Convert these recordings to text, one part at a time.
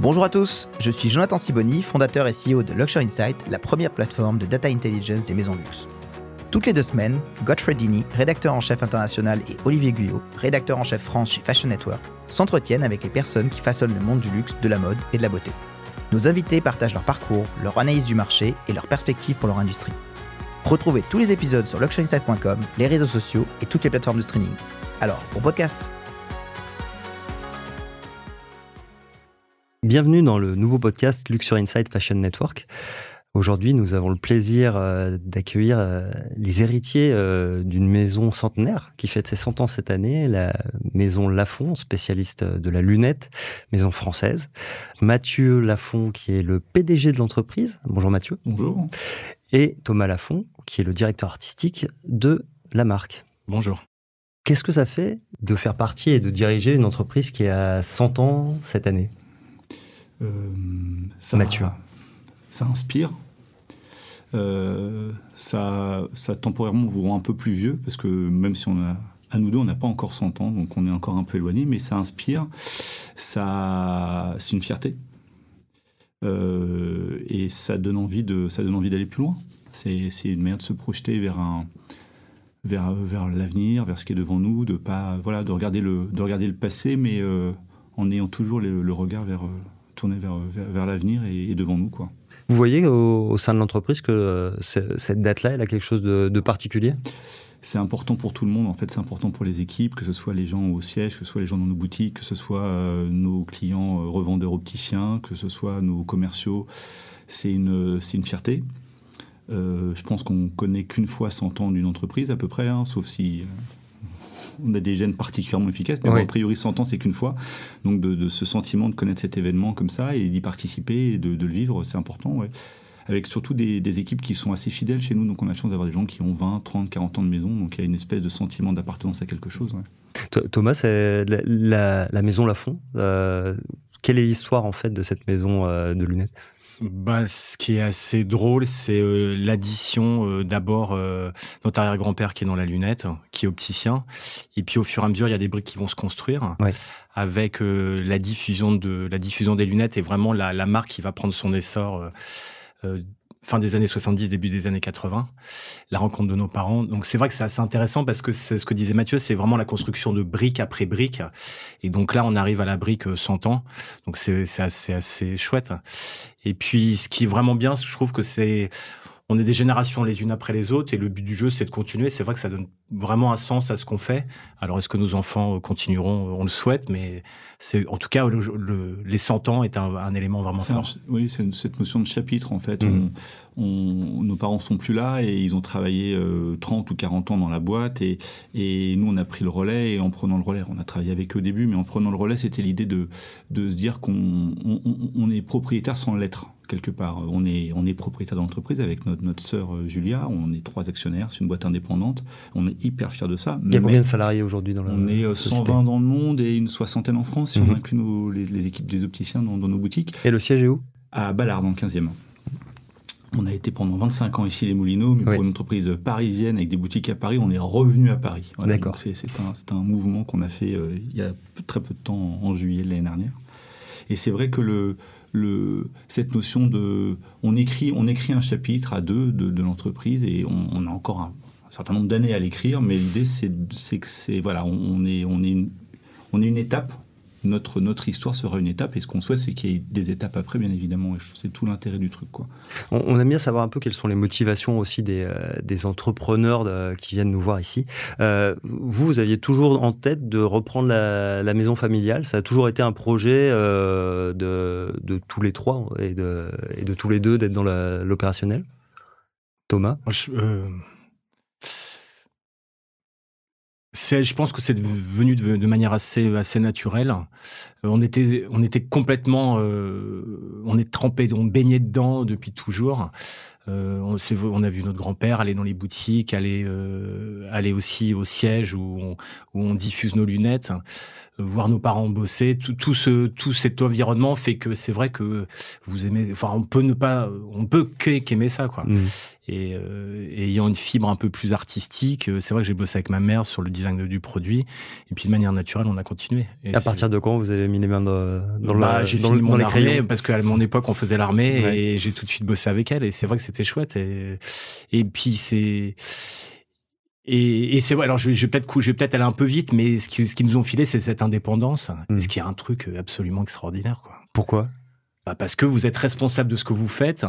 Bonjour à tous, je suis Jonathan Siboni, fondateur et CEO de Luxury Insight, la première plateforme de data intelligence des maisons de luxe. Toutes les deux semaines, Godfrey Dini, rédacteur en chef international, et Olivier Guyot, rédacteur en chef France chez Fashion Network, s'entretiennent avec les personnes qui façonnent le monde du luxe, de la mode et de la beauté. Nos invités partagent leur parcours, leur analyse du marché et leurs perspectives pour leur industrie. Retrouvez tous les épisodes sur luxuryinsight.com, les réseaux sociaux et toutes les plateformes de streaming. Alors, pour podcast Bienvenue dans le nouveau podcast Luxury Insight Fashion Network. Aujourd'hui, nous avons le plaisir euh, d'accueillir euh, les héritiers euh, d'une maison centenaire qui fête ses 100 ans cette année, la maison Lafont, spécialiste de la lunette, maison française. Mathieu Lafont, qui est le PDG de l'entreprise. Bonjour Mathieu. Bonjour. Et Thomas Lafont, qui est le directeur artistique de la marque. Bonjour. Qu'est-ce que ça fait de faire partie et de diriger une entreprise qui a 100 ans cette année? Ça, Mathieu. Ça inspire. Euh, ça, ça temporairement vous rend un peu plus vieux parce que même si on a à nous deux, on n'a pas encore 100 ans, donc on est encore un peu éloigné, mais ça inspire, ça, c'est une fierté, euh, et ça donne envie de, ça donne envie d'aller plus loin. C'est, une manière de se projeter vers un, vers, vers l'avenir, vers ce qui est devant nous, de pas, voilà, de regarder le, de regarder le passé, mais euh, en ayant toujours le, le regard vers, euh, tourné vers, vers, vers l'avenir et, et, devant nous, quoi. Vous voyez au, au sein de l'entreprise que euh, cette date-là, elle a quelque chose de, de particulier? C'est important pour tout le monde. En fait, c'est important pour les équipes, que ce soit les gens au siège, que ce soit les gens dans nos boutiques, que ce soit euh, nos clients euh, revendeurs opticiens, que ce soit nos commerciaux. C'est une, une fierté. Euh, je pense qu'on connaît qu'une fois 100 ans d'une entreprise à peu près, hein, sauf si on a des gènes particulièrement efficaces, mais oui. bon, a priori 100 ans c'est qu'une fois. Donc de, de, ce sentiment de connaître cet événement comme ça et d'y participer et de, de le vivre, c'est important. Ouais avec surtout des, des, équipes qui sont assez fidèles chez nous. Donc on a la chance d'avoir des gens qui ont 20, 30, 40 ans de maison. Donc il y a une espèce de sentiment d'appartenance à quelque chose. Ouais. Thomas, c'est la, la, la, maison Lafont. Euh, quelle est l'histoire en fait de cette maison euh, de lunettes? Bah, ce qui est assez drôle, c'est euh, l'addition euh, d'abord euh, notre arrière-grand-père qui est dans la lunette, qui est opticien, et puis au fur et à mesure, il y a des briques qui vont se construire ouais. avec euh, la diffusion de la diffusion des lunettes et vraiment la, la marque qui va prendre son essor euh, fin des années 70, début des années 80, la rencontre de nos parents. Donc c'est vrai que c'est assez intéressant parce que c'est ce que disait Mathieu, c'est vraiment la construction de brique après brique. Et donc là, on arrive à la brique 100 ans. Donc c'est assez, assez chouette. Et puis ce qui est vraiment bien, je trouve que c'est on est des générations les unes après les autres et le but du jeu c'est de continuer. C'est vrai que ça donne vraiment un sens à ce qu'on fait. Alors est-ce que nos enfants continueront? On le souhaite, mais c'est en tout cas le, le, les 100 ans est un, un élément vraiment fort. Un, oui, c'est cette notion de chapitre en fait. Mmh. On, on, nos parents sont plus là et ils ont travaillé euh, 30 ou 40 ans dans la boîte et, et, nous on a pris le relais et en prenant le relais, on a travaillé avec eux au début, mais en prenant le relais, c'était l'idée de, de se dire qu'on on, on est propriétaire sans l'être quelque part. On est, on est propriétaire de l'entreprise avec notre, notre sœur Julia. On est trois actionnaires. C'est une boîte indépendante. On est hyper fiers de ça. Il y a combien de salariés aujourd'hui dans la On est 120 société. dans le monde et une soixantaine en France, si on inclut nos, les, les, équipes des opticiens dans, dans, nos boutiques. Et le siège est où? À Ballard, dans le 15e. On a été pendant 25 ans ici les Moulineaux, mais oui. pour une entreprise parisienne avec des boutiques à Paris, on est revenu à Paris. Voilà, D'accord. C'est un, un, mouvement qu'on a fait euh, il y a très peu de temps, en juillet de l'année dernière. Et c'est vrai que le, cette notion de on écrit on écrit un chapitre à deux de, l'entreprise et on, a encore un, certain nombre d'années à l'écrire mais l'idée c'est que c'est voilà on est on est on est une étape notre, notre histoire sera une étape et ce qu'on souhaite c'est qu'il y ait des étapes après bien évidemment et c'est tout l'intérêt du truc quoi. On, on, aime bien savoir un peu quelles sont les motivations aussi des, euh, des entrepreneurs de, qui viennent nous voir ici. Euh, vous, vous aviez toujours en tête de reprendre la, la, maison familiale, ça a toujours été un projet euh, de, de, tous les trois et de, et de tous les deux d'être dans l'opérationnel? Thomas? Je, euh, je pense que c'est venu de, de, manière assez, assez naturelle. Euh, on, était, on était complètement. Euh, on est trempé, on baignait dedans depuis toujours. Euh, on, on, a vu notre grand-père aller dans les boutiques, aller, euh, aller aussi au siège où on, où on diffuse nos lunettes. voir nos parents bosser, tout, tout, ce, tout cet environnement fait que c'est vrai que vous aimez, enfin, on peut ne pas, on peut qu'aimer ça, quoi. Mm. Et euh, ayant une fibre un peu plus artistique, euh, c'est vrai que j'ai bossé avec ma mère sur le design du produit. Et puis de manière naturelle, on a continué. Et À partir de quand vous avez mis les mains dans, dans, bah, le, j'ai dans, fini le- mon dans les armée crayons parce qu'à mon époque on faisait l'armée Ouais. et j'ai tout de suite bossé avec elle et c'est vrai que c'était chouette et, et puis c'est et, et c'est alors je, je vais peut-être cou- je vais peut-être aller un peu vite mais ce qui, ce qui nous ont filé c'est cette indépendance Mm. et ce qui est un truc absolument extraordinaire quoi. Pourquoi? Bah, parce que vous êtes responsable de ce que vous faites,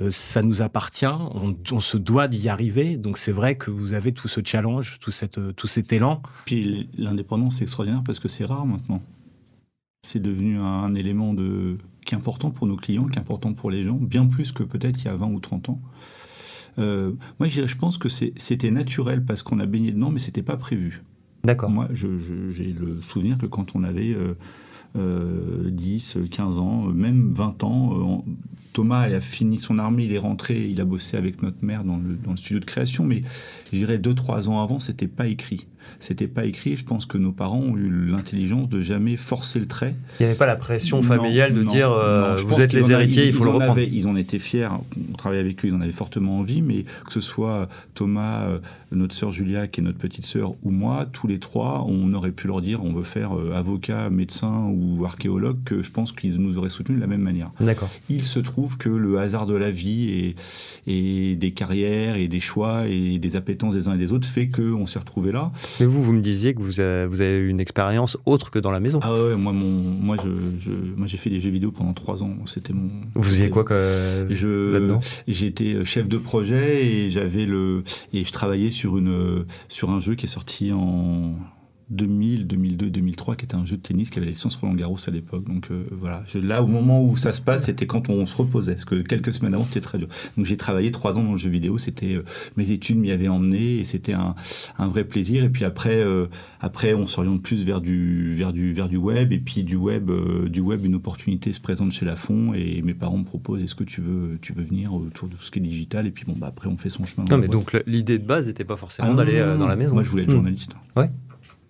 euh, ça nous appartient, on, on se doit d'y arriver. Donc c'est vrai que vous avez tout ce challenge, tout, cette, euh, tout cet élan. Puis l'indépendance, c'est extraordinaire parce que c'est rare maintenant. C'est devenu un élément de... qui est important pour nos clients, qui est important pour les gens, bien plus que peut-être il y a 20 ou 30 ans. Euh, moi, je dirais- je pense que c'était naturel parce qu'on a baigné dedans, mais c'était pas prévu. D'accord. Moi, j'ai le souvenir que quand on avait euh, 10, 15 ans, euh, même 20 ans, euh, Thomas a fini son armée, il est rentré, il a bossé avec notre mère dans le, dans le studio de création, mais je dirais 2-3 ans avant, c'était pas écrit. C'était pas écrit, je pense que nos parents ont eu l'intelligence de jamais forcer le trait. Il n'y avait pas la pression Non, familiale de non, dire euh, non, vous êtes les héritiers, il faut le en reprendre. avaient- ils en étaient fiers. On travaillait avec eux, ils en avaient fortement envie, mais que ce soit Thomas, euh, notre sœur Julia, qui est notre petite sœur, ou moi, tous les trois, on aurait pu leur dire on veut faire euh, avocat, médecin ou archéologue, que je pense qu'ils nous auraient soutenus de la même manière. D'accord. Il se trouve que le hasard de la vie et, et des carrières et des choix et des appétences des uns et des autres fait qu'on s'est retrouvés là. Mais vous, vous me disiez que vous avez, vous avez eu une expérience autre que dans la maison. Ah ouais, moi, mon, moi, je, je- moi, j'ai fait des jeux vidéo pendant trois ans. C'était mon. vous faisiez quoi que, Je, là-dedans? J'étais chef de projet et j'avais le et je travaillais sur une sur un jeu qui est sorti en 2000, 2002, 2003, qui était un jeu de tennis qui avait la licence Roland Garros à l'époque. Donc euh, voilà, Je- là au moment où ça se passe, c'était quand on se reposait, parce que quelques semaines avant c'était très dur. Donc j'ai travaillé trois ans dans le jeu vidéo. C'était euh, mes études m'y avaient emmené et c'était un, un vrai plaisir. Et puis après, euh, après on s'oriente plus vers du vers du vers du web et puis du web du web une opportunité se présente chez Lafon et mes parents me proposent est-ce que tu veux tu veux venir autour de tout ce qui est digital? Et puis bon bah après on fait son chemin. Non, mais donc l'idée de base n'était pas forcément Ah d'aller dans la maison. Moi, je voulais être Hmm. journaliste. Ouais.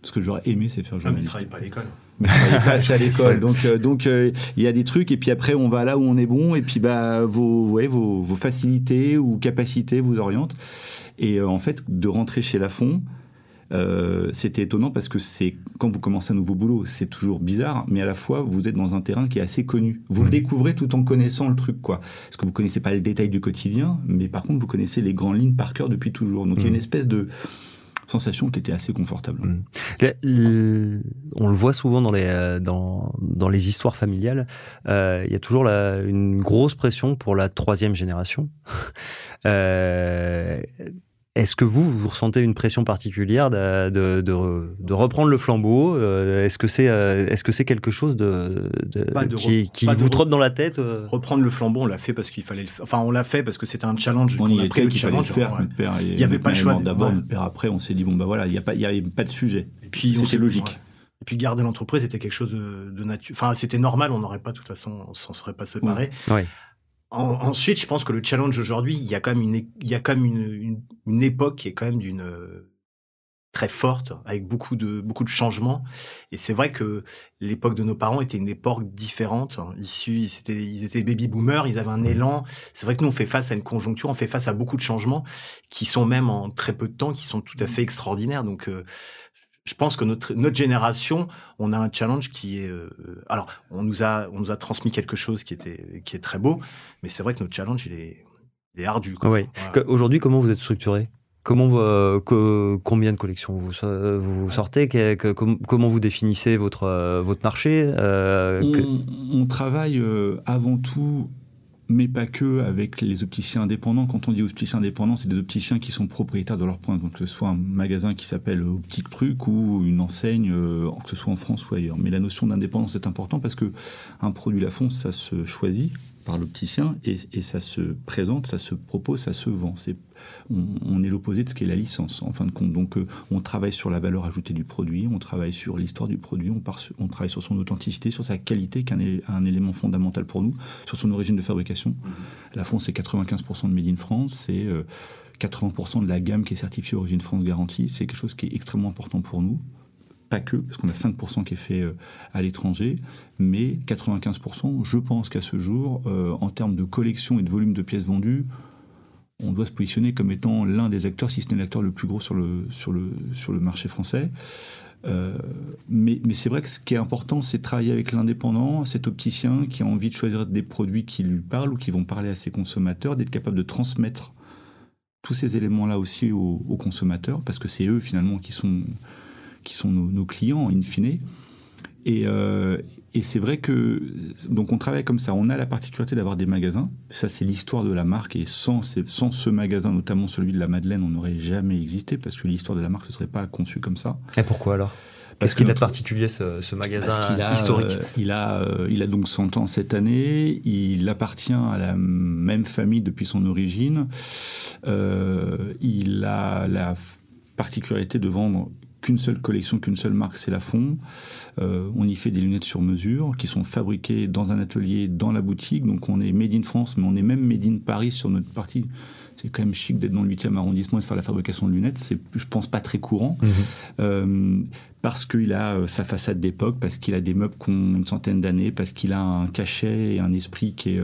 Ce que j'aurais aimé, c'est faire Ah, mais journaliste. travaille pas à l'école. Mais pas à l'école. Donc, euh, donc, euh, il y a des trucs, et puis après, on va là où on est bon, et puis bah, vos, ouais, vos, vos facilités ou capacités vous orientent. Et euh, en fait, de rentrer chez Lafon, c'était étonnant parce que c'est quand vous commencez un nouveau boulot, c'est toujours bizarre, mais à la fois vous êtes dans un terrain qui est assez connu. Vous le Mhm. découvrez tout en connaissant le truc, quoi. Parce que vous connaissez pas le détail du quotidien, mais par contre vous connaissez les grandes lignes par cœur depuis toujours. Donc il y a Mhm. une espèce de sensation qui était assez confortable. Le- le- on le voit souvent dans les, euh, dans, dans les histoires familiales. euh, Il y a toujours la- une grosse pression pour la troisième génération. Euh, Est-ce que vous, vous ressentez une pression particulière de, de, de- de reprendre le flambeau Euh, Est-ce que c'est euh, est-ce que c'est quelque chose de, de- Pas de qui, vous trotte dans la tête euh? Reprendre le flambeau, on l'a fait parce qu'il fallait le faire. Enfin, on l'a fait parce que c'était un challenge. On qu'on y a pris le qu'il fallait le challenge, faire. ouais. Notre père, Il y avait pas le est choix, d'abord, ouais. notre père après. On s'est dit bon bah voilà, il y a pas, il y avait pas de sujet. Et puis, on C'était logique. ouais. Et puis garder l'entreprise était quelque chose de, de nature. Enfin, c'était normal, on n'aurait pas, de toute façon, on s'en serait pas séparés. Ouais. En- ensuite, je pense que le challenge aujourd'hui, il y a quand même une, il y a quand même une, une, une époque qui est quand même d'une euh, très forte, avec beaucoup de beaucoup de changements. Et c'est vrai que l'époque de nos parents était une époque différente. hein. Issus, ils étaient, ils étaient baby boomers, ils avaient un élan. C'est vrai que nous, on fait face à une conjoncture, on fait face à beaucoup de changements qui sont même en très peu de temps, qui sont tout à fait extraordinaires. Donc, euh, je pense que notre, notre génération, on a un challenge qui est. euh, alors, on nous a, on nous a transmis quelque chose qui était, qui est très beau, mais c'est vrai que notre challenge, il est, il est ardu. quoi. Ouais. Voilà. Aujourd'hui, comment vous êtes structuré? Comment, euh, que- combien de collections vous, vous sortez? Que- que- com- Comment vous définissez votre, euh, votre marché? Euh, On, que- on travaille avant tout, mais pas que, avec les opticiens indépendants. Quand on dit opticiens indépendants, c'est des opticiens qui sont propriétaires de leur point. Donc, que ce soit un magasin qui s'appelle Optique Truc ou une enseigne, euh, que ce soit en France ou ailleurs. Mais la notion d'indépendance est importante parce que un produit Lafon, ça se choisit par l'opticien et, et ça se présente, ça se propose, ça se vend. C'est, on, on est l'opposé de ce qu'est la licence en fin de compte. Donc euh, on travaille sur la valeur ajoutée du produit, on travaille sur l'histoire du produit, on, part sur- on travaille sur son authenticité, sur sa qualité, qui est un, élément fondamental pour nous, sur son origine de fabrication. La France, c'est 95% de Made in France, c'est euh, 80% de la gamme qui est certifiée Origine France Garantie. C'est quelque chose qui est extrêmement important pour nous pas que, parce qu'on a 5% qui est fait euh, à l'étranger, mais 95%, je pense qu'à ce jour, euh, en termes de collection et de volume de pièces vendues, on doit se positionner comme étant l'un des acteurs, si ce n'est l'acteur le plus gros sur le, marché français. Euh, mais, mais c'est vrai que ce qui est important, c'est travailler avec l'indépendant, cet opticien qui a envie de choisir des produits qui lui parlent ou qui vont parler à ses consommateurs, d'être capable de transmettre tous ces éléments-là aussi aux, consommateurs, parce que c'est eux finalement qui sont, qui sont nos, clients in fine. Et, euh, et c'est vrai que donc on travaille comme ça. On a la particularité d'avoir des magasins. Ça, c'est l'histoire de la marque. Et sans, sans ce magasin, notamment celui de la Madeleine, on n'aurait jamais existé parce que l'histoire de la marque ne serait pas conçue comme ça. Et pourquoi alors? Qu'est-ce qu'il a de particulier ce, magasin historique euh, il, a, euh, il a donc 100 ans cette année. Il appartient à la même famille depuis son origine. Euh, il a la particularité de vendre qu'une seule collection, qu'une seule marque, c'est la Fond. Euh, on y fait des lunettes sur mesure qui sont fabriquées dans un atelier, dans la boutique. Donc on est made in France, mais on est même made in Paris sur notre partie. C'est quand même chic d'être dans le 8e arrondissement et de faire la fabrication de lunettes. C'est, je pense, pas très courant. Mhm. Euh, parce qu'il a euh, sa façade d'époque, parce qu'il a des meubles qui ont une centaine d'années, parce qu'il a un cachet et un esprit qui est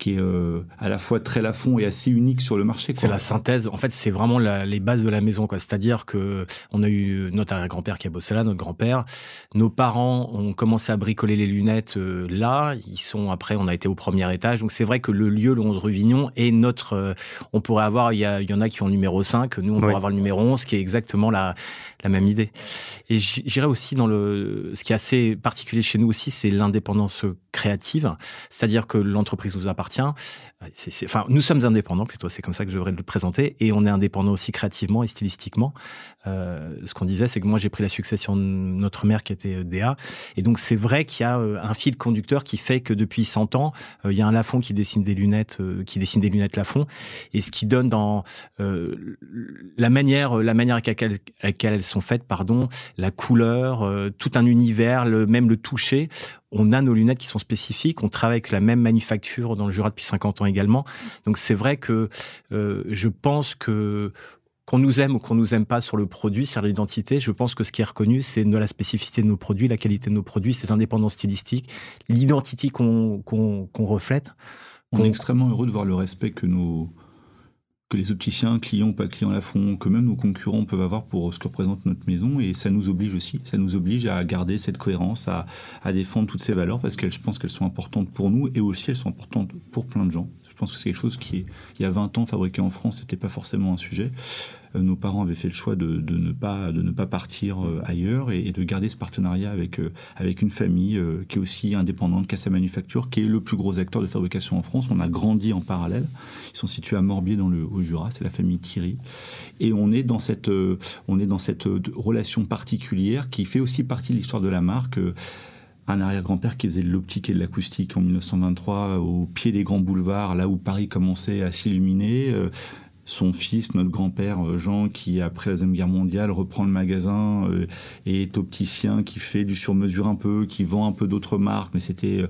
qui est euh, à la fois très lafond et assez unique sur le marché. C'est la synthèse. En fait, c'est vraiment les bases de la maison. C'est-à-dire que on a eu notre grand-père qui a bossé là, notre grand-père. Nos parents ont commencé à bricoler les lunettes euh, là. Ils sont après, on a été au premier étage. Donc c'est vrai que le lieu, le 11 rue Vignon, est notre. Euh, on pourrait avoir, il y, y, en a qui ont le numéro 5, nous on pourrait avoir le numéro 11, qui est exactement la, la même idée. Et j'irais aussi dans le, ce qui est assez particulier chez nous aussi, c'est l'indépendance créative, c'est-à-dire que l'entreprise nous appartient. enfin, nous sommes indépendants plutôt, c'est comme ça que je devrais le présenter, et on est indépendant aussi créativement et stylistiquement. Euh, ce qu'on disait, c'est que moi j'ai pris la succession de notre mère qui était DA, et donc c'est vrai qu'il y a euh, un fil conducteur qui fait que depuis 100 ans, euh, il y a un Lafon qui dessine des lunettes, qui dessine des lunettes Lafon, et ce qui donne dans la manière, la manière à laquelle elles sont faites, pardon, la couleur, tout un univers, le, même le toucher. On a nos lunettes qui sont spécifiques, on travaille avec la même manufacture dans le Jura depuis 50 ans également. Donc c'est vrai que euh, je pense que qu'on nous aime ou qu'on nous aime pas sur le produit, sur l'identité, je pense que ce qui est reconnu, c'est la spécificité de nos produits, la qualité de nos produits, cette indépendance stylistique, l'identité qu'on reflète. On est extrêmement heureux de voir le respect que nos, que les opticiens, clients ou pas clients la font, que même nos concurrents peuvent avoir pour ce que représente notre maison. Et ça nous oblige aussi. Ça nous oblige à garder cette cohérence, à, à défendre toutes ces valeurs parce que je pense qu'elles sont importantes pour nous et aussi elles sont importantes pour plein de gens. Je pense que c'est quelque chose qui, il y a 20 ans, fabriqué en France, n'était pas forcément un sujet. Euh, nos parents avaient fait le choix de, ne, pas, de ne pas partir euh, ailleurs et, de garder ce partenariat avec, euh, avec une famille qui est aussi indépendante, qui a sa manufacture, qui est le plus gros acteur de fabrication en France. On a grandi en parallèle. Ils sont situés à Morbier dans le Haut-Jura, c'est la famille Thierry. Et on est dans cette, on est dans cette relation particulière qui fait aussi partie de l'histoire de la marque un arrière-grand-père qui faisait de l'optique et de l'acoustique en 1923 au pied des grands boulevards, là où Paris commençait à s'illuminer. Son fils, notre grand-père euh, Jean, qui après la Deuxième Guerre mondiale reprend le magasin euh, et est opticien, qui fait du sur-mesure un peu, qui vend un peu d'autres marques, mais c'était euh,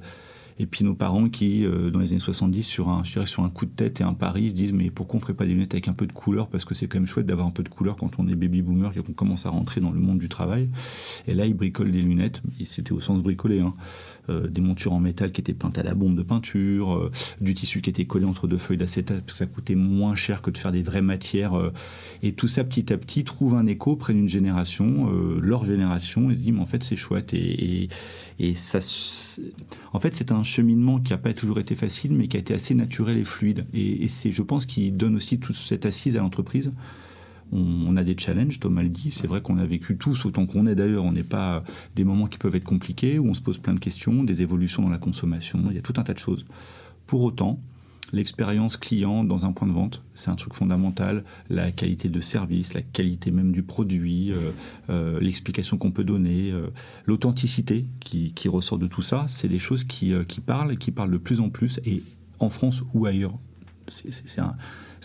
et puis nos parents qui, dans les années 70, sur un, je sur un coup de tête et un pari, se disent mais pourquoi on ferait pas des lunettes avec un peu de couleur? Parce que c'est quand même chouette d'avoir un peu de couleur quand on est baby boomer et qu'on commence à rentrer dans le monde du travail. Et là, ils bricolent des lunettes, et c'était au sens bricolé, hein, euh, des montures en métal qui étaient peintes à la bombe de peinture, euh, du tissu qui était collé entre deux feuilles d'acétate, parce que ça coûtait moins cher que de faire des vraies matières. Euh, et tout ça, petit à petit, trouve un écho près d'une génération, leur génération, et se dit, mais en fait, c'est chouette. Et, et, ça, en fait, c'est un cheminement qui n'a pas toujours été facile, mais qui a été assez naturel et fluide. Et, c'est, je pense, qui donne aussi toute cette assise à l'entreprise on, a des challenges, Thomas le dit, c'est vrai qu'on a vécu tous autant qu'on est d'ailleurs, on n'est pas des moments qui peuvent être compliqués, où on se pose plein de questions, des évolutions dans la consommation, il y a tout un tas de choses. Pour autant, l'expérience client dans un point de vente, c'est un truc fondamental. La qualité de service, la qualité même du produit, euh, euh, l'explication qu'on peut donner, euh, l'authenticité qui, ressort de tout ça, c'est des choses qui, qui parlent et qui parlent de plus en plus, et en France ou ailleurs c'est un,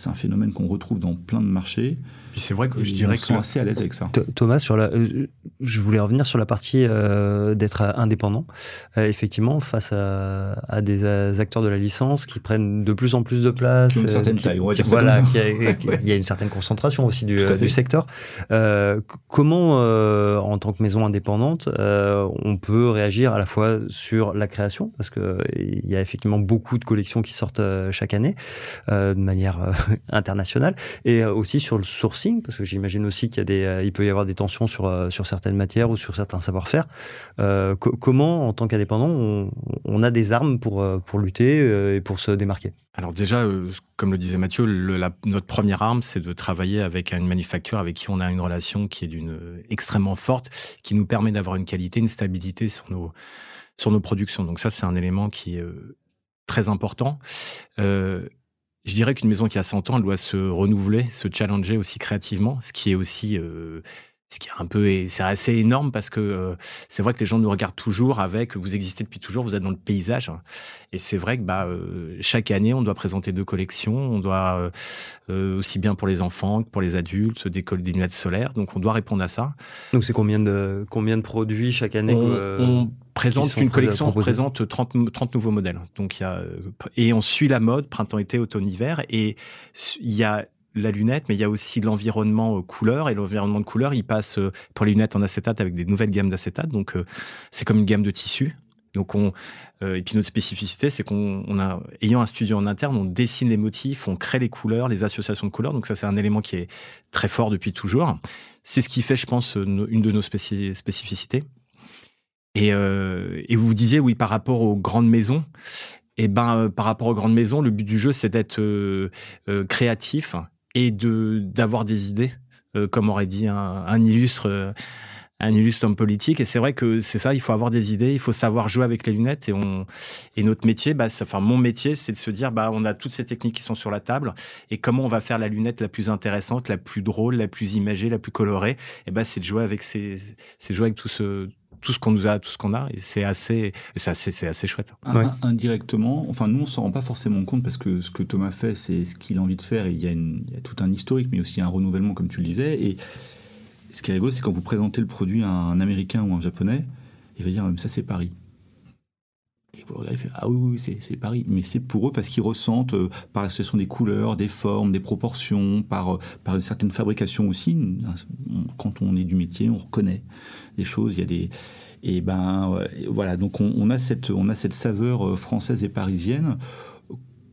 un, phénomène qu'on retrouve dans plein de marchés. Puis c'est vrai que je dirais que. assez à l'aise avec ça. Thomas, sur la, euh, je voulais revenir sur la partie euh, d'être indépendant. Euh, effectivement, face à, à, des acteurs de la licence qui prennent de plus en plus de place. Qui ont une certaine taille, on va dire Voilà, il y a une certaine concentration aussi du, du secteur. comment, en tant que maison indépendante, on peut réagir à la fois sur la création, parce qu'il y a effectivement beaucoup de collections qui sortent chaque année de manière internationale, et aussi sur le sourcing parce que j'imagine aussi qu'il y a des, euh, il peut y avoir des tensions sur, euh, sur certaines matières ou sur certains savoir-faire. Euh, comment, en tant qu'indépendant, on, a des armes pour, pour lutter et pour se démarquer? Alors déjà, comme le disait Mathieu, notre première arme, c'est de travailler avec une manufacture avec qui on a une relation qui est d'une extrêmement forte, qui nous permet d'avoir une qualité, une stabilité sur nos sur nos productions. Donc ça, c'est un élément qui est très important. Euh, je dirais qu'une maison qui a 100 ans, elle doit se renouveler, se challenger aussi créativement, ce qui est aussi euh, ce qui est un peu c'est assez énorme parce que euh, c'est vrai que les gens nous regardent toujours avec vous existez depuis toujours vous êtes dans le paysage et c'est vrai que bah euh, chaque année on doit présenter deux collections on doit aussi bien pour les enfants que pour les adultes des, des lunettes solaires donc on doit répondre à ça donc c'est combien de combien de produits chaque année présente une collection, présente 30, 30 nouveaux modèles. Donc il y a, et on suit la mode printemps-été, automne-hiver. Et il y a la lunette, mais il y a aussi l'environnement euh, couleur. Et l'environnement de couleur, il passe euh, pour les lunettes en acétate avec des nouvelles gammes d'acétate. Donc euh, c'est comme une gamme de tissus. Donc on, et puis notre spécificité, c'est qu'on a, ayant un studio en interne, on dessine les motifs, on crée les couleurs, les associations de couleurs. Donc ça, c'est un élément qui est très fort depuis toujours. C'est ce qui fait, je pense, une de nos spécificités. Et, vous disiez, oui, par rapport aux grandes maisons, et eh ben, par rapport aux grandes maisons, le but du jeu, c'est d'être créatif et de d'avoir des idées, comme aurait dit un, illustre. un illustre homme politique. Et c'est vrai que c'est ça, il faut avoir des idées, il faut savoir jouer avec les lunettes. Et, on, et notre métier, bah, enfin mon métier, c'est de se dire, bah, on a toutes ces techniques qui sont sur la table. Et comment on va faire la lunette la plus intéressante, la plus drôle, la plus imagée, la plus colorée? Et ben, c'est de jouer avec ces, jouer avec tout ce tout ce qu'on nous a, tout ce qu'on a, et c'est assez, c'est assez, c'est assez chouette. Indirectement, enfin nous on s'en rend pas forcément compte parce que ce que Thomas fait, c'est ce qu'il a envie de faire. Et il y, a tout un historique, mais aussi un renouvellement, comme tu le disais. Et ce qui est rigolo, c'est quand vous présentez le produit à un Américain ou un Japonais, il va dire ça c'est Paris. Et ah oui, c'est Paris. Mais c'est pour eux parce qu'ils ressentent euh, par la situation des couleurs, des formes, des proportions, par, euh, par une certaine fabrication aussi. Quand on est du métier, on reconnaît des choses. Il y a des. Et ben voilà, donc on, on, a cette, on a cette saveur euh, française et parisienne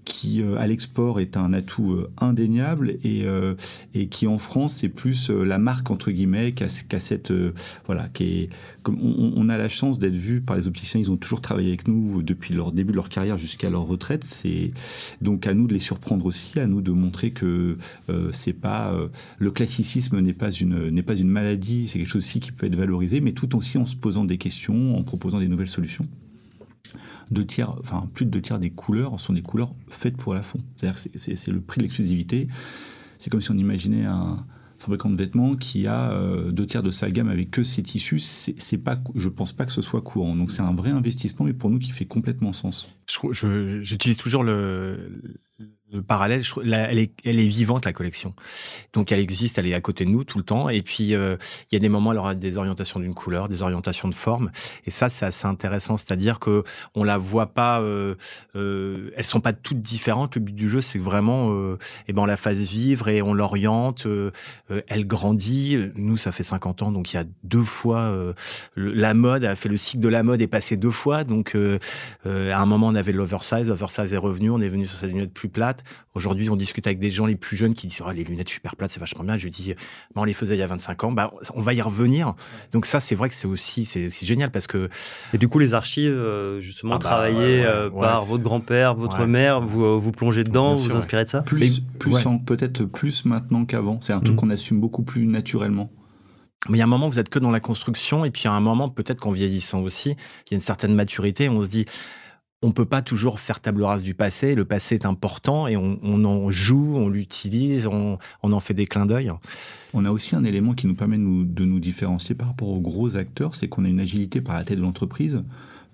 qui euh, à l'export est un atout euh, indéniable et, euh, et qui en France c'est plus la marque entre guillemets qu'à cette voilà qui est on, a la chance d'être vu par les opticiens. Ils ont toujours travaillé avec nous depuis leur début de leur carrière jusqu'à leur retraite. C'est donc à nous de les surprendre aussi à nous de montrer que c'est pas le classicisme n'est pas une n'est pas une maladie. C'est quelque chose aussi qui peut être valorisé mais tout aussi en se posant des questions en proposant des nouvelles solutions deux tiers, enfin plus de deux tiers des couleurs sont des couleurs faites pour la fond. C'est-à-dire c'est le prix de l'exclusivité. C'est comme si on imaginait un fabricant de vêtements qui a euh, deux tiers de sa gamme avec que ses tissus. C'est pas, je pense pas que ce soit courant. Donc c'est un vrai investissement, mais pour nous qui fait complètement sens. J'utilise toujours le, le parallèle, elle, est, elle est vivante la collection. Donc elle existe, elle est à côté de nous tout le temps. Et puis euh, il y a des moments, elle aura des orientations d'une couleur, des orientations de forme. Et ça, c'est assez intéressant. C'est-à-dire que on la voit pas, euh, euh, elles sont pas toutes différentes. Le but du jeu, c'est vraiment, euh, eh ben on la fasse vivre et on l'oriente. Euh, elle grandit. Nous, ça fait 50 ans, donc il y a deux fois la mode a fait le cycle de la mode est passé deux fois. Donc à un moment, on avait l'oversize, l'oversize est revenu, on est venu sur cette lunette plus plate. Aujourd'hui, on discute avec des gens les plus jeunes qui disent oh, les lunettes super plates, c'est vachement bien. Je dis bah, on les faisait il y a 25 ans, bah, on va y revenir. Donc ça, c'est vrai que c'est aussi c'est génial parce que et du coup les archives euh, justement ah bah, travaillées euh, par votre grand-père, votre mère, vous euh, vous plongez dedans, vous vous inspirez de ça? Plus, plus peut-être plus maintenant qu'avant. C'est un truc mmh. qu'on assume beaucoup plus naturellement. Mais il y a un moment, vous êtes que dans la construction, et puis il y a un moment, peut-être qu'en vieillissant aussi, il y a une certaine maturité, on se dit, on peut pas toujours faire table rase du passé. Le passé est important et on, en joue, on l'utilise, on, en fait des clins d'œil. On a aussi un élément qui nous permet de nous, différencier par rapport aux gros acteurs, c'est qu'on a une agilité par la tête de l'entreprise.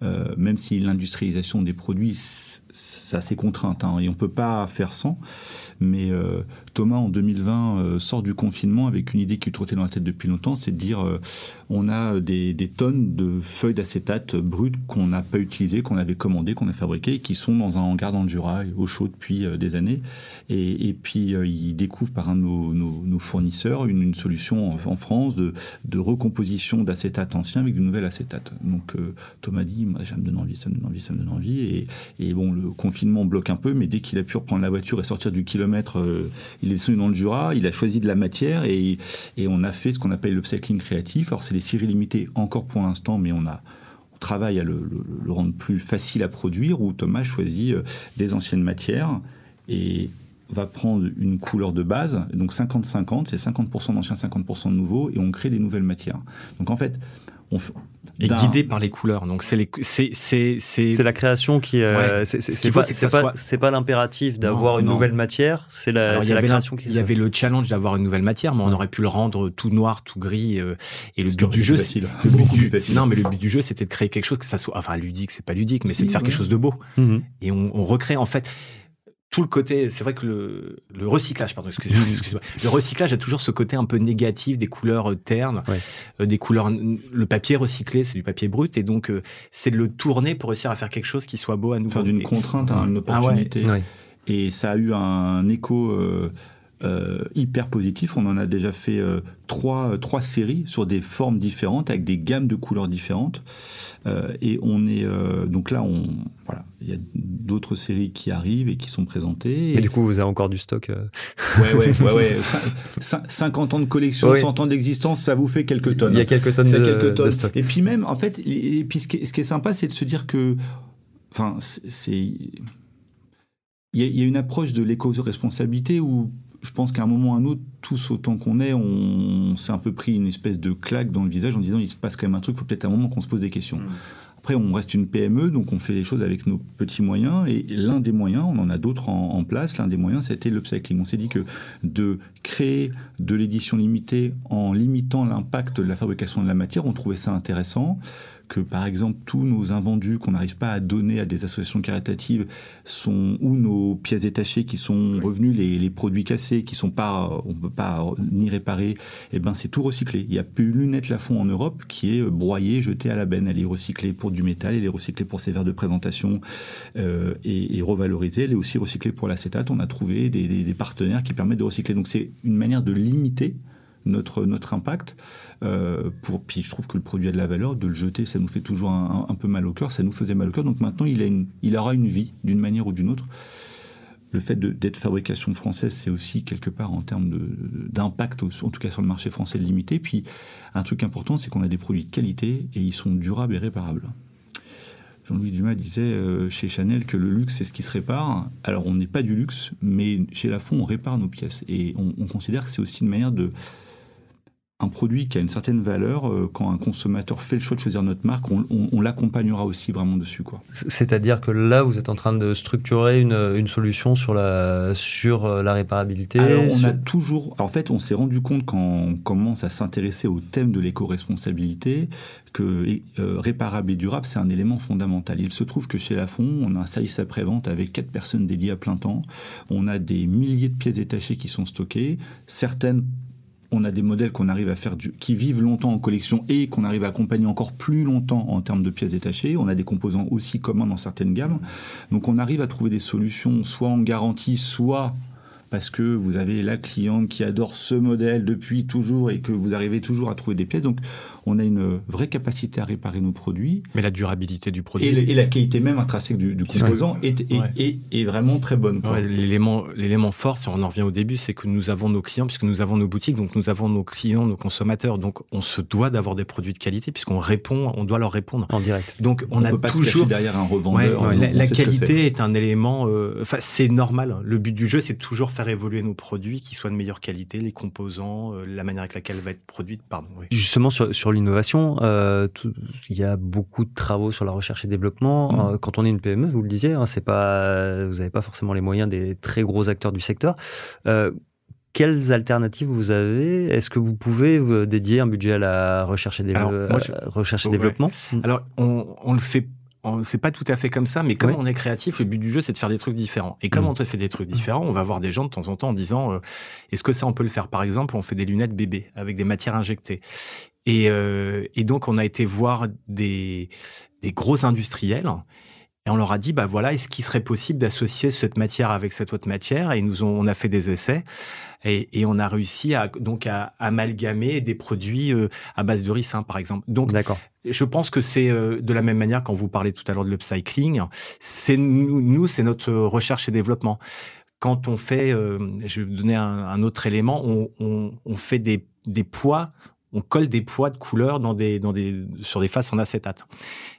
euh, même si l'industrialisation des produits, c'est assez contrainte, hein, et on ne peut pas faire sans. Mais euh, Thomas, en 2020, euh, sort du confinement avec une idée qui trottait dans la tête depuis longtemps, c'est de dire on a des, tonnes de feuilles d'acétate brutes qu'on n'a pas utilisées, qu'on avait commandées, qu'on a fabriquées, et qui sont dans un hangar dans le Jura, au chaud depuis des années. Et, puis, il découvre par un de nos, fournisseurs une, solution en, France de, recomposition d'acétate ancien avec de nouvelles acétates. Donc, Thomas dit ça me donne envie, ça me donne envie, ça me donne envie. Et, bon, le confinement bloque un peu, mais dès qu'il a pu reprendre la voiture et sortir du kilomètre, euh, il est descendu dans le Jura, il a choisi de la matière et, on a fait ce qu'on appelle l'upcycling créatif. Alors, c'est des séries limitées encore pour l'instant, mais on a travaille à le, rendre plus facile à produire, où Thomas choisit euh, des anciennes matières et va prendre une couleur de base, donc 50-50, c'est 50%, d'anciens, 50% de nouveaux, et on crée des nouvelles matières. Donc en fait, et guidé par les couleurs. Donc c'est les c'est c'est c'est la création qui euh, c'est pas c'est pas, pas l'impératif d'avoir une nouvelle matière, c'est la, la création qui Il y avait le challenge d'avoir une nouvelle matière, mais on aurait pu le rendre tout noir, tout gris euh, et le but du jeu c'est le but du, facile. Non, mais le but du jeu c'était de créer quelque chose que ça soit enfin ludique, c'est pas ludique, mais c'est de faire quelque chose de beau. Mhm. Et on, on recrée en fait tout le côté, c'est vrai que le, le recyclage, pardon, excusez-moi, excusez le recyclage a toujours ce côté un peu négatif des couleurs euh, ternes, euh, des couleurs. Le papier recyclé, c'est du papier brut, et donc euh, c'est de le tourner pour réussir à faire quelque chose qui soit beau à nouveau. Faire d'une contrainte à une ah opportunité. Et ça a eu un écho. Euh, hyper positif. On en a déjà fait euh, trois, trois séries sur des formes différentes, avec des gammes de couleurs différentes. Euh, et on est donc là, on voilà, il y a d'autres séries qui arrivent et qui sont présentées. Et, du coup, vous avez encore du stock. Ouais, ouais, ouais, ouais. 50 ans de collection, 100 ans d'existence, ça vous fait quelques tonnes. Il y a quelques tonnes, de, quelques tonnes. stock. Et puis même, en fait, et puis ce qui est, ce qui est sympa, c'est de se dire que, enfin, c'est il y, a une approche de l'éco-responsabilité où je pense qu'à un moment ou à un autre, tous autant qu'on est, on, s'est un peu pris une espèce de claque dans le visage en disant il se passe quand même un truc, il faut peut-être un moment qu'on se pose des questions. Mmh. Après, on reste une PME, donc on fait les choses avec nos petits moyens. Et l'un des moyens, on en a d'autres en, place, l'un des moyens, c'était l'upcycling. On s'est dit que de créer de l'édition limitée en limitant l'impact de la fabrication de la matière, on trouvait ça intéressant que par exemple tous nos invendus qu'on n'arrive pas à donner à des associations caritatives sont ou nos pièces détachées qui sont revenus les, produits cassés qui sont pas on peut pas ni réparer et eh ben c'est tout recyclé. Il y a plus une lunette Lafont en Europe qui est broyée jetée à la benne. Elle est recyclée pour du métal elle est recyclée pour ses verres de présentation euh, et, revalorisée. Elle est aussi recyclée pour l'acétate on a trouvé des, des partenaires qui permettent de recycler. Donc c'est une manière de limiter notre, notre impact. Euh, puis je trouve que le produit a de la valeur, de le jeter, ça nous fait toujours un, peu mal au cœur, ça nous faisait mal au cœur. Donc maintenant, il, a une, il aura une vie d'une manière ou d'une autre. Le fait d'être fabrication française, c'est aussi quelque part en termes d'impact, en tout cas sur le marché français limité. Puis un truc important, c'est qu'on a des produits de qualité et ils sont durables et réparables. Jean-Louis Dumas disait euh, chez Chanel que le luxe, c'est ce qui se répare. Alors, on n'est pas du luxe, mais chez Lafont, on répare nos pièces. Et on considère que c'est aussi une manière de, un produit qui a une certaine valeur, euh, quand un consommateur fait le choix de choisir notre marque, on, l'accompagnera aussi vraiment dessus. C'est-à-dire que là, vous êtes en train de structurer une, solution sur la, sur euh, la réparabilité Alors, on a toujours. En fait, on s'est rendu compte quand on commence à s'intéresser au thème de l'éco-responsabilité que euh, réparable et durable, c'est un élément fondamental. Il se trouve que chez Lafont, on a un service après-vente avec quatre personnes dédiées à plein temps. On a des milliers de pièces détachées qui sont stockées. Certaines on a des modèles qu'on arrive à faire qui vivent longtemps en collection et qu'on arrive à accompagner encore plus longtemps en termes de pièces détachées. On a des composants aussi communs dans certaines gammes. Donc on arrive à trouver des solutions soit en garantie, soit parce que vous avez la cliente qui adore ce modèle depuis toujours et que vous arrivez toujours à trouver des pièces. Donc, on a une vraie capacité à réparer nos produits. Mais la durabilité du produit. Et, la qualité même intrinsèque du, composant est, est, vraiment très bonne. L'élément fort, si on en revient au début, c'est que nous avons nos clients, puisque nous avons nos boutiques, donc nous avons nos clients, nos consommateurs. Donc, on se doit d'avoir des produits de qualité, puisqu'on répond, on doit leur répondre. En direct. Donc, on, a peut pas toujours. Se derrière un revendeur. la, qualité est. un élément. Euh, enfin, c'est normal. Le but du jeu, c'est toujours faire évoluer nos produits, qui soient de meilleure qualité, les composants, euh, la manière avec laquelle elle va être produite. Pardon. Justement, sur, sur l'innovation, euh, il y a beaucoup de travaux sur la recherche et développement. Mmh. Euh, quand on est une PME, vous le disiez, hein, c'est pas, vous n'avez pas forcément les moyens des très gros acteurs du secteur quelles alternatives vous avez? Est-ce que vous pouvez dédier un budget à la recherche et, recherche et développement? Alors, on, on, le fait c'est pas tout à fait comme ça, mais comme on est créatif, le but du jeu, c'est de faire des trucs différents. Et comme mm. on te fait des trucs différents, on va voir des gens de temps en temps en disant euh, est-ce que ça, on peut le faire? Par exemple, on fait des lunettes bébés avec des matières injectées. Et, euh, et donc, on a été voir des, des gros industriels et on leur a dit, bah voilà, est-ce qu'il serait possible d'associer cette matière avec cette autre matière? Et nous on a fait des essais et, et, on a réussi à donc à amalgamer des produits euh, à base de ricin, par exemple. Donc, je pense que c'est euh, de la même manière quand vous parlez tout à l'heure de l'upcycling. C'est nous, nous c'est notre recherche et développement. Quand on fait, euh, je vais vous donner un, un autre élément, on, on, on fait des, des poids on colle des poids de couleurs sur des faces en acétate.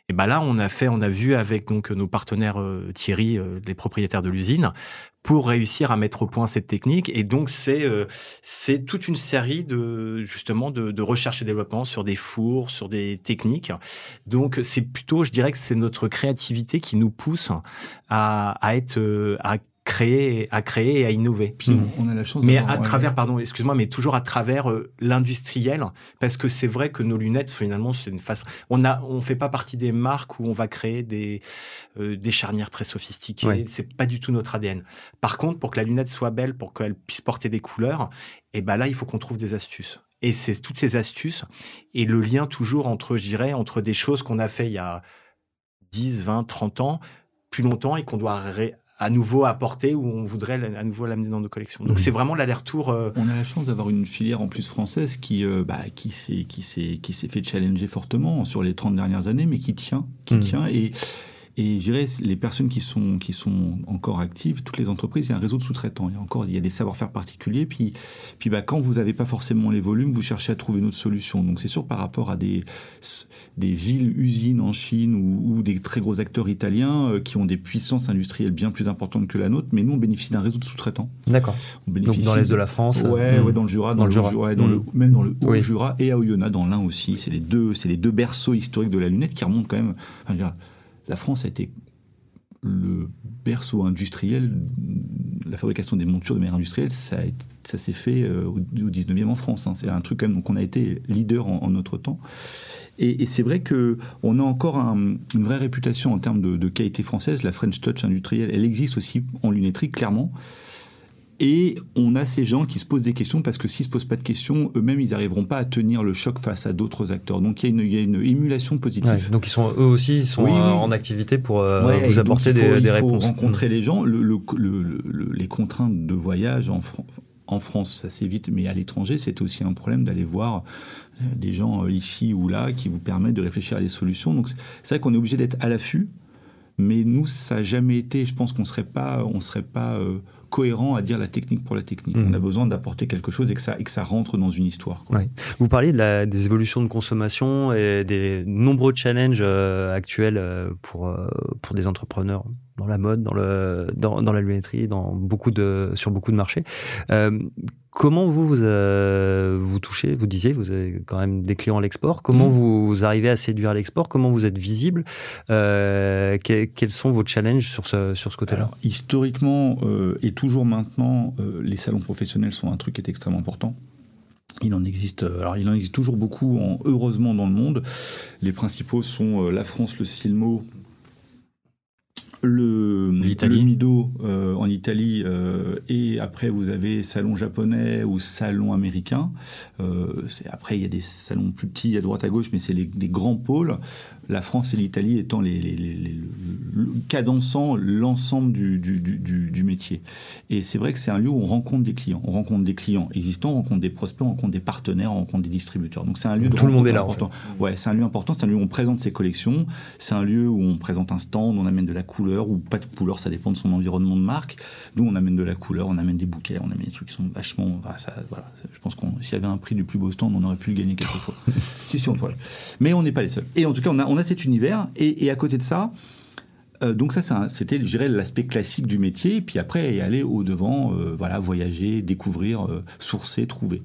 Et ben là, on a fait, on a vu avec donc nos partenaires euh, Thierry, euh, les propriétaires de l'usine, pour réussir à mettre au point cette technique. Et donc c'est euh, c'est toute une série de justement de, de et développement sur des fours, sur des techniques. Donc c'est plutôt, je dirais que c'est notre créativité qui nous pousse à, à être à créer, à créer et à innover. on a la chance mais à travers, pardon, excuse-moi, mais toujours à travers euh, l'industriel, parce que c'est vrai que nos lunettes, finalement, c'est une façon. On a, on fait pas partie des marques où on va créer des euh, des charnières très sophistiquées. C'est pas du tout notre ADN. Par contre, pour que la lunette soit belle, pour qu'elle puisse porter des couleurs, et eh ben là, il faut qu'on trouve des astuces. Et c'est toutes ces astuces et le lien toujours entre, je dirais, entre des choses qu'on a fait il y a 10, 20, 30 ans, plus longtemps et qu'on doit à nouveau apporter ou on voudrait à nouveau l'amener dans nos collections. Donc mhm. c'est vraiment l'aller-retour. Euh, on a la chance d'avoir une filière en plus française qui euh, bah, qui s'est qui s'est qui s'est fait challenger fortement sur les 30 dernières années, mais qui tient, qui mhm. tient et et je dirais, les personnes qui sont, qui sont encore actives, toutes les entreprises, il y a un réseau de sous-traitants. Il y a encore il y a des savoir-faire particuliers. Puis, puis bah, quand vous n'avez pas forcément les volumes, vous cherchez à trouver une autre solution. Donc c'est sûr par rapport à des, des villes-usines en Chine ou, des très gros acteurs italiens euh, qui ont des puissances industrielles bien plus importantes que la nôtre, mais nous, on bénéficie d'un réseau de sous-traitants. D'accord. Donc dans l'est de la France Ouais, euh, ouais dans le Jura, dans, le, Jura, dans le, hmm. même dans le Haut-Jura et à Oyonnax, dans l'Ain aussi. C'est les, deux, les deux berceaux historiques de la lunette qui remontent quand même la France a été le berceau industriel, la fabrication des montures de manière industrielle, ça, s'est fait euh, au, 19e en France. Hein. C'est un truc quand même, donc on a été leader en, notre temps. Et, c'est vrai que on a encore une vraie réputation en termes de, de, qualité française. La French Touch industrielle, elle existe aussi en lunetterie, clairement. Et on a ces gens qui se posent des questions parce que s'ils se posent pas de questions, eux-mêmes, ils n'arriveront pas à tenir le choc face à d'autres acteurs. Donc il y, a une émulation positive. donc ils sont eux aussi ils sont euh, en activité pour euh, vous apporter des, il faut rencontrer mm. les gens. les contraintes de voyage en, en France, ça s'évite, mais à l'étranger, c'est aussi un problème d'aller voir euh, des gens ici ou là qui vous permettent de réfléchir à des solutions. Donc c'est vrai qu'on est obligé d'être à l'affût. Mais nous, ça n'a jamais été. Je pense qu'on serait pas, on serait pas cohérent à dire la technique pour la technique. Mmh. On a besoin d'apporter quelque chose et que ça, et que ça rentre dans une histoire. Vous parliez de la, des évolutions de consommation et des nombreux challenges euh, actuels euh, pour, euh, pour des entrepreneurs dans la mode, dans, le, dans, dans la lunetterie, dans beaucoup de, sur beaucoup de marchés. Comment vous, vous, euh, vous, touchez Vous disiez, vous avez quand même des clients à l'export. Comment mmh. vous, arrivez à séduire l'export? Comment vous êtes visible? Euh, Quels sont vos challenges sur ce, sur ce côté-là? Historiquement euh, et toujours maintenant, les salons professionnels sont un truc qui est extrêmement important. Il en existe, alors il en existe toujours beaucoup, en, heureusement dans le monde. Les principaux sont la France, le Silmo, le, le Mido euh, en Italie euh, et après vous avez salon japonais ou salon américain. Euh, après il y a des salons plus petits à droite à gauche, mais c'est les, les, grands pôles la France et l'Italie étant les, les, cadençant l'ensemble du, du, métier. Et c'est vrai que c'est un lieu où on rencontre des clients. On rencontre des clients existants, on rencontre des prospects, on rencontre des partenaires, on rencontre des distributeurs. Donc c'est un lieu tout le monde est là. Important. Ouais, c'est un lieu important. C'est un lieu où on présente ses collections. C'est un lieu où on présente un stand, on amène de la couleur ou pas de couleur, ça dépend de son environnement de marque. Nous, on amène de la couleur, on amène des bouquets, on amène des trucs qui sont vachement. ça, voilà. Je pense qu'on s'il y avait un prix du plus beau stand, on aurait pu le gagner quelquefois. si si, on le Mais on n'est pas les seuls. Et en tout cas, on a, on a cet univers. Et, à côté de ça, euh, donc ça, c'était, je l'aspect classique du métier. Et puis après, aller au devant, euh, voilà, voyager, découvrir, euh, sourcer, trouver.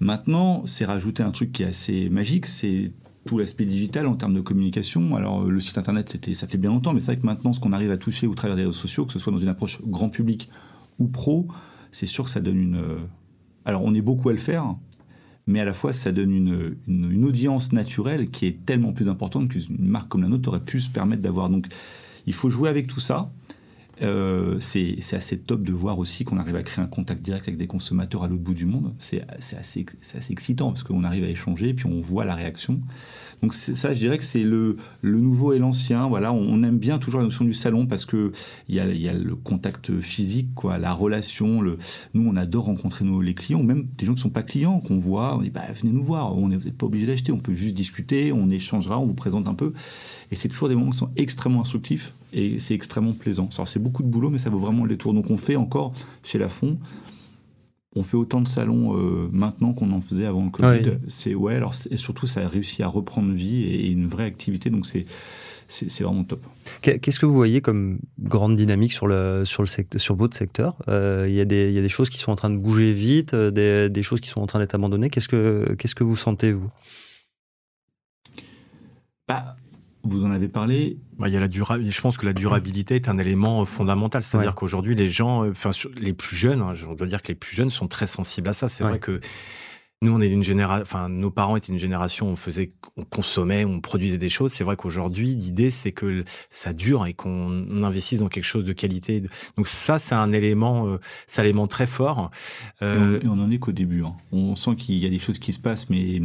Maintenant, c'est rajouter un truc qui est assez magique, c'est tout l'aspect digital en termes de communication. Alors le site internet, c'était, ça fait bien longtemps, mais c'est vrai que maintenant, ce qu'on arrive à toucher au travers des réseaux sociaux, que ce soit dans une approche grand public ou pro, c'est sûr que ça donne une. Alors on est beaucoup à le faire, mais à la fois ça donne une, audience naturelle qui est tellement plus importante qu'une marque comme la nôtre aurait pu se permettre d'avoir. Donc il faut jouer avec tout ça. Euh, c'est assez top de voir aussi qu'on arrive à créer un contact direct avec des consommateurs à l'autre bout du monde. C'est assez, excitant parce qu'on arrive à échanger, puis on voit la réaction. Donc ça, je dirais que c'est le, nouveau et l'ancien. Voilà, on, aime bien toujours la notion du salon parce que il y a, le contact physique, quoi, la relation. Nous, on adore rencontrer les clients, même des gens qui sont pas clients, qu'on voit. On dit bah, venez nous voir. On n'est pas obligé d'acheter. On peut juste discuter. On échangera. On vous présente un peu. Et c'est toujours des moments qui sont extrêmement instructifs et c'est extrêmement plaisant. c'est beaucoup de boulot, mais ça vaut vraiment les tours. Donc on fait encore chez Lafont on fait autant de salons euh, maintenant qu'on en faisait avant le Covid. C'est ouais, alors et surtout ça a réussi à reprendre vie et, une vraie activité, donc c'est c'est vraiment top. Qu'est-ce que vous voyez comme grande dynamique sur le sur le secteur, sur votre secteur? Euh, Il y a des il y a des choses qui sont en train de bouger vite, euh, des, des choses qui sont en train d'être abandonnées. Qu'est-ce que qu'est-ce que vous sentez vous? Bah, vous en avez parlé. Bah, il y a la je pense que la durabilité est un élément fondamental. C'est-à-dire qu'aujourd'hui, les gens, enfin, les plus jeunes, hein, je dois dire que les plus jeunes sont très sensibles à ça. C'est vrai que nous, on est une génération, enfin, nos parents étaient une génération où on faisait, on consommait, on produisait des choses. C'est vrai qu'aujourd'hui, l'idée, c'est que ça dure et qu'on investisse dans quelque chose de qualité. Donc ça, c'est un élément, euh, c'est un élément très fort. Euh, et, on, en est qu'au début. Hein. On sent qu'il y a des choses qui se passent, mais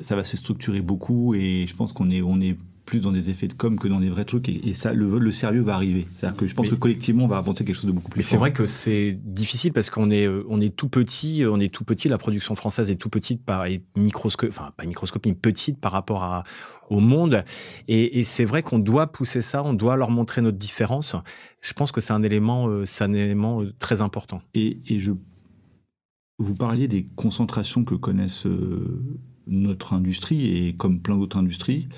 ça va se structurer beaucoup et je pense qu'on est, on est plus dans des effets de com que dans des vrais trucs. Et, ça, le, le, sérieux va arriver. C'est-à-dire que je pense que collectivement, on va avancer quelque chose de beaucoup plus. Mais c'est vrai que c'est difficile parce qu'on est, euh, on est tout petit. On est tout petit. La production française est tout petite par microscope, enfin pas microscopique, petite par rapport à, au monde. Et, c'est vrai qu'on doit pousser ça. On doit leur montrer notre différence. Je pense que c'est un élément, euh, c'est un élément euh, très important. Et, et, je, vous parliez des concentrations que connaissent notre industrie et comme plein d'autres industries.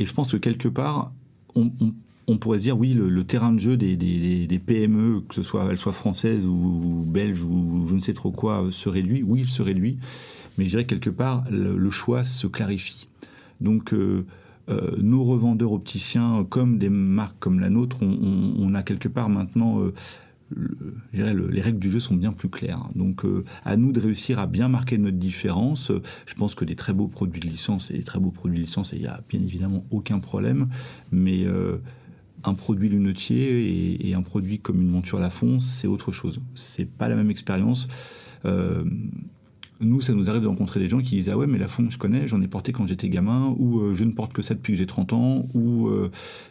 Et je pense que quelque part, on, pourrait se dire, oui, le, terrain de jeu des, PME, que ce soit elles soient françaises ou, belges ou je ne sais trop quoi, se réduit. Oui, il se réduit. Mais je dirais que quelque part, le, choix se clarifie. Donc, euh, euh, nos revendeurs opticiens, comme des marques comme la nôtre, on, a quelque part maintenant euh, les règles du jeu sont bien plus claires. Donc, euh, à nous de réussir à bien marquer notre différence. Je pense que des très beaux produits de licence et des très beaux produits de licence, il n'y a bien évidemment aucun problème. Mais euh, un produit lunetier et, un produit comme une monture à la fond, c'est autre chose. C'est pas la même expérience. Euh, nous, ça nous arrive de rencontrer des gens qui disent Ah ouais, mais la fond, je connais, j'en ai porté quand j'étais gamin, ou je ne porte que ça depuis que j'ai 30 ans, ou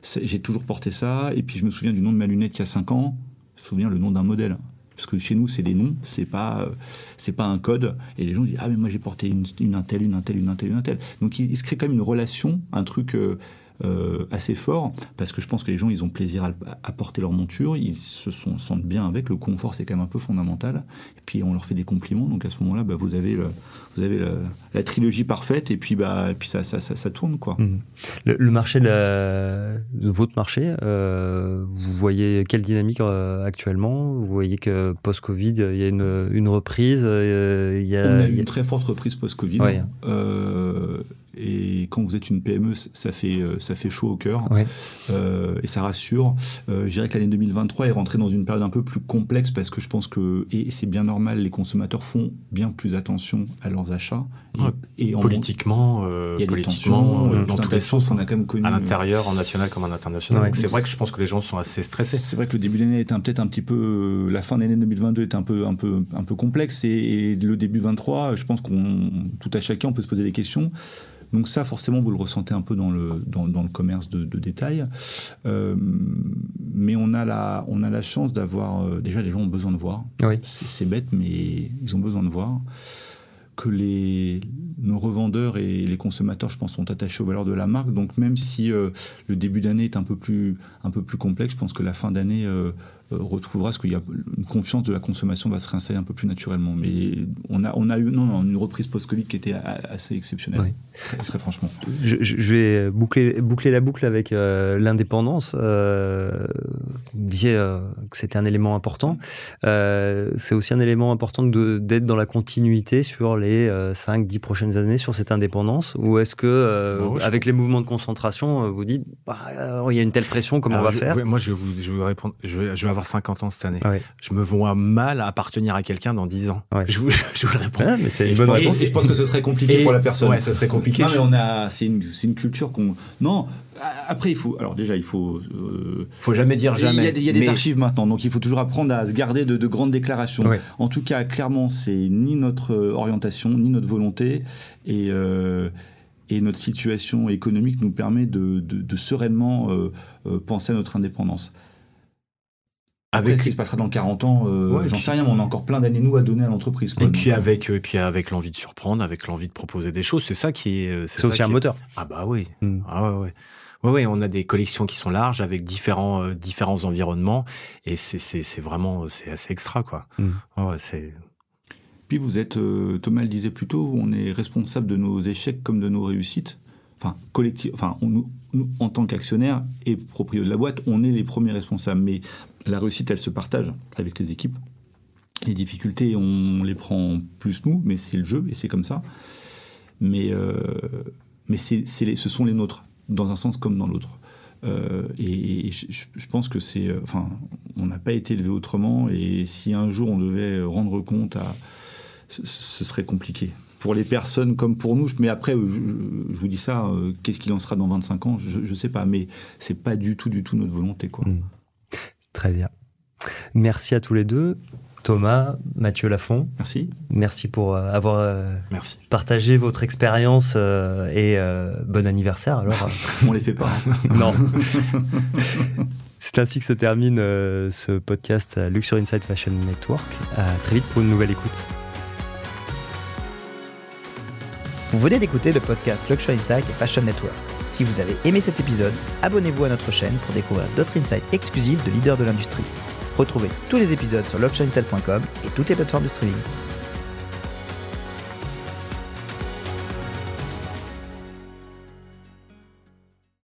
j'ai toujours porté ça, et puis je me souviens du nom de ma lunette il y a 5 ans, souviens le nom d'un modèle. Parce que chez nous, c'est des noms, c'est pas, euh, c'est pas un code. Et les gens disent Ah, mais moi j'ai porté une, une une Intel, une Intel, une Intel. Donc il, se crée quand même une relation, un truc. Euh, euh, assez fort parce que je pense que les gens ils ont plaisir à, porter leur monture, ils se sont, sentent bien avec. Le confort c'est quand même un peu fondamental. Et puis on leur fait des compliments. Donc à ce moment-là, bah, vous avez, vous avez la, trilogie parfaite et puis bah puis ça ça, ça, tourne quoi. Mmh. Le, marché de, votre marché, euh, vous voyez quelle dynamique euh, actuellement? Vous voyez que post-Covid il y a une, une reprise. il y a, on a eu une très forte reprise post-Covid. Et quand vous êtes une PME, ça fait, euh, ça fait chaud au cœur euh, et ça rassure. Euh, je dirais que l'année 2023 est rentrée dans une période un peu plus complexe parce que je pense que, et c'est bien normal, les consommateurs font bien plus attention à leurs achats. Et, politiquement, il y a politiquement, dans tous les sens, on a quand même connu. À l'intérieur, en national comme en international. c'est vrai que je pense que les gens sont assez stressés. C'est vrai que le début d'année était peut-être un petit peu. La fin de l'année 2022 était un peu, un peu, un peu complexe et, et le début 23, je pense qu'on, tout à chacun, on peut se poser des questions. Donc ça, forcément, vous le ressentez un peu dans le, dans, le commerce de, détail. Euh, mais on a la, on a la chance d'avoir... Euh, déjà, les gens ont besoin de voir. C'est bête, mais ils ont besoin de voir que les, nos revendeurs et les consommateurs, je pense, sont attachés aux valeurs de la marque. Donc même si euh, le début d'année est un peu, plus, un peu plus complexe, je pense que la fin d'année retrouvera ce qu'il y a une confiance de la consommation va se réinstaller un peu plus naturellement. Mais on a, on a eu non, une reprise post-Covid qui était assez exceptionnelle, très, franchement. Je, vais boucler, boucler la boucle avec euh, l'indépendance. Euh, vous disiez euh, que c'était un élément important. c'est aussi un élément important d'être dans la continuité sur les 5-10 prochaines années sur cette indépendance Ou est-ce que, avec les mouvements de concentration, vous dites, bah, il y a une telle pression, comment on va faire? Moi, je, je, vais répondre, je vais, je vais avoir avoir 50 ans cette année. Ouais. Je me vois mal appartenir à quelqu'un dans 10 ans. Ouais. Je, vous, je vous le réponds. Ah, mais c'est une bonne pense, réponse. je pense que ce serait compliqué Et- pour la personne. Ouais, ça serait compliqué. Non, mais on a, c'est une, c'est une culture qu'on. Non, après il faut. Alors déjà, il faut. euh, Faut jamais dire il y a, jamais. il y a des Mais- archives maintenant, donc il faut toujours apprendre à se garder de, de grandes déclarations. Ouais. En tout cas, clairement, c'est ni notre orientation, ni notre volonté, et, euh, et notre situation économique nous permet de, de- de sereinement euh, euh, penser à notre indépendance. Avec- ce qui se passera dans 40 ans, euh, Ouais, j'en puis- sais rien, mais on a encore plein d'années, nous, à donner à l'entreprise. Et puis avec, euh, et puis avec l'envie de surprendre, avec l'envie de proposer des choses, c'est ça qui est. euh, C'est ça aussi un qui est- moteur. Ah bah oui. Mm. Ah ouais, ouais. Ouais, ouais, on a des collections qui sont larges avec différents, euh, différents environnements et c'est, c'est, c'est vraiment, c'est assez extra, quoi. Mm. Ouais, c'est, Puis vous êtes, euh, Thomas le disait plus tôt, on est responsable de nos échecs comme de nos réussites. Enfin, collectif, enfin on- nous, nous, en tant qu'actionnaire et propriétaire de la boîte, on est les premiers responsables. Mais la réussite, elle se partage avec les équipes. Les difficultés, on les prend plus nous, mais c'est le jeu et c'est comme ça. Mais, euh, mais c'est, ce sont les nôtres, dans un sens comme dans l'autre. Euh, et je, pense que c'est. euh, Enfin, on n'a pas été élevé autrement. Et si un jour on devait rendre compte. Ce, serait compliqué. Pour les personnes comme pour nous. Mais après, je, vous dis ça, qu'est-ce qu'il en sera dans 25 ans? Je ne sais pas. Mais c'est pas du tout, du tout notre volonté. Quoi. Mm. Très bien. Merci à tous les deux. Thomas, Mathieu Lafont, Merci. merci pour euh, avoir euh, merci. partagé votre expérience euh, et euh, bon anniversaire alors. On les fait pas. hein. non. C'est ainsi que se termine euh, ce podcast Luxury Inside Fashion Network. À très vite pour une nouvelle écoute. Vous venez d'écouter le podcast Luxury Insight et Fashion Network. Si vous avez aimé cet épisode, abonnez-vous à notre chaîne pour découvrir d'autres insights exclusifs de leaders de l'industrie. Retrouvez tous les épisodes sur luxuryinsight.com et toutes les plateformes de streaming.